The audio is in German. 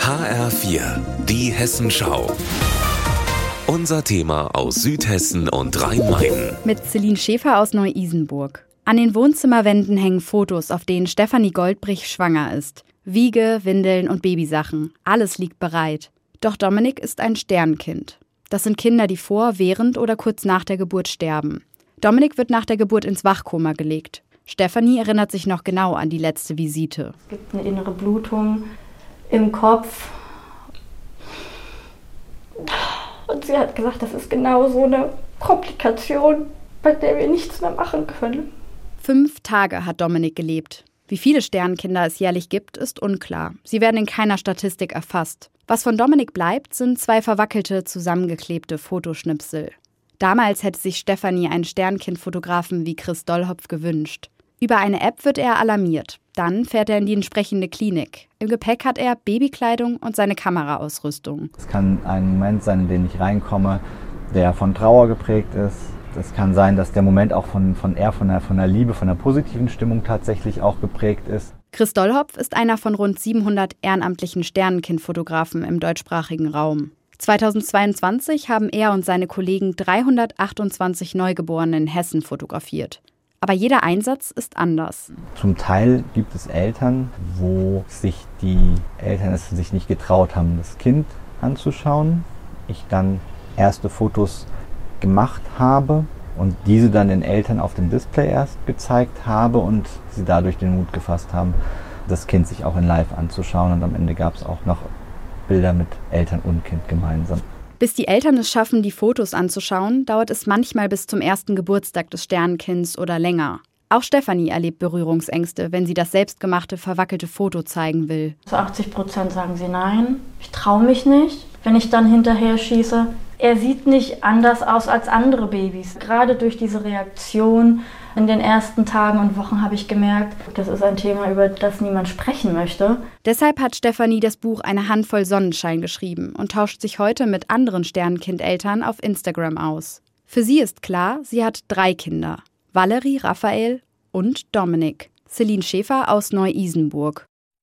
HR4, die Hessenschau. Unser Thema aus Südhessen und Rhein-Main. Mit Celine Schäfer aus Neu-Isenburg. An den Wohnzimmerwänden hängen Fotos, auf denen Stefanie Goldbrich schwanger ist. Wiege, Windeln und Babysachen. Alles liegt bereit. Doch Dominik ist ein Sternkind. Das sind Kinder, die vor, während oder kurz nach der Geburt sterben. Dominik wird nach der Geburt ins Wachkoma gelegt. Stefanie erinnert sich noch genau an die letzte Visite. Es gibt eine innere Blutung im Kopf. Und sie hat gesagt, das ist genau so eine Komplikation, bei der wir nichts mehr machen können. Fünf Tage hat Dominik gelebt. Wie viele Sternkinder es jährlich gibt, ist unklar. Sie werden in keiner Statistik erfasst. Was von Dominik bleibt, sind zwei verwackelte, zusammengeklebte Fotoschnipsel. Damals hätte sich Stefanie einen Sternkind-Fotografen wie Chris Dollhopf gewünscht. Über eine App wird er alarmiert. Dann fährt er in die entsprechende Klinik. Im Gepäck hat er Babykleidung und seine Kameraausrüstung. Es kann ein Moment sein, in den ich reinkomme, der von Trauer geprägt ist. Es kann sein, dass der Moment auch von, von eher von der, von der Liebe, von der positiven Stimmung tatsächlich auch geprägt ist. Chris Dollhopf ist einer von rund 700 ehrenamtlichen Sternenkindfotografen im deutschsprachigen Raum. 2022 haben er und seine Kollegen 328 Neugeborene in Hessen fotografiert. Aber jeder Einsatz ist anders. Zum Teil gibt es Eltern, wo sich die Eltern es sich nicht getraut haben, das Kind anzuschauen. Ich dann erste Fotos gemacht habe und diese dann den Eltern auf dem Display erst gezeigt habe und sie dadurch den Mut gefasst haben, das Kind sich auch in Live anzuschauen. Und am Ende gab es auch noch Bilder mit Eltern und Kind gemeinsam. Bis die Eltern es schaffen, die Fotos anzuschauen, dauert es manchmal bis zum ersten Geburtstag des Sternkinds oder länger. Auch Stefanie erlebt Berührungsängste, wenn sie das selbstgemachte, verwackelte Foto zeigen will. Zu 80 Prozent sagen sie nein, ich traue mich nicht. Wenn ich dann hinterher schieße, er sieht nicht anders aus als andere Babys. Gerade durch diese Reaktion in den ersten Tagen und Wochen habe ich gemerkt, das ist ein Thema, über das niemand sprechen möchte. Deshalb hat Stefanie das Buch Eine Handvoll Sonnenschein geschrieben und tauscht sich heute mit anderen Sternenkindeltern auf Instagram aus. Für sie ist klar, sie hat drei Kinder. Valerie, Raphael und Dominik. Celine Schäfer aus Neu-Isenburg.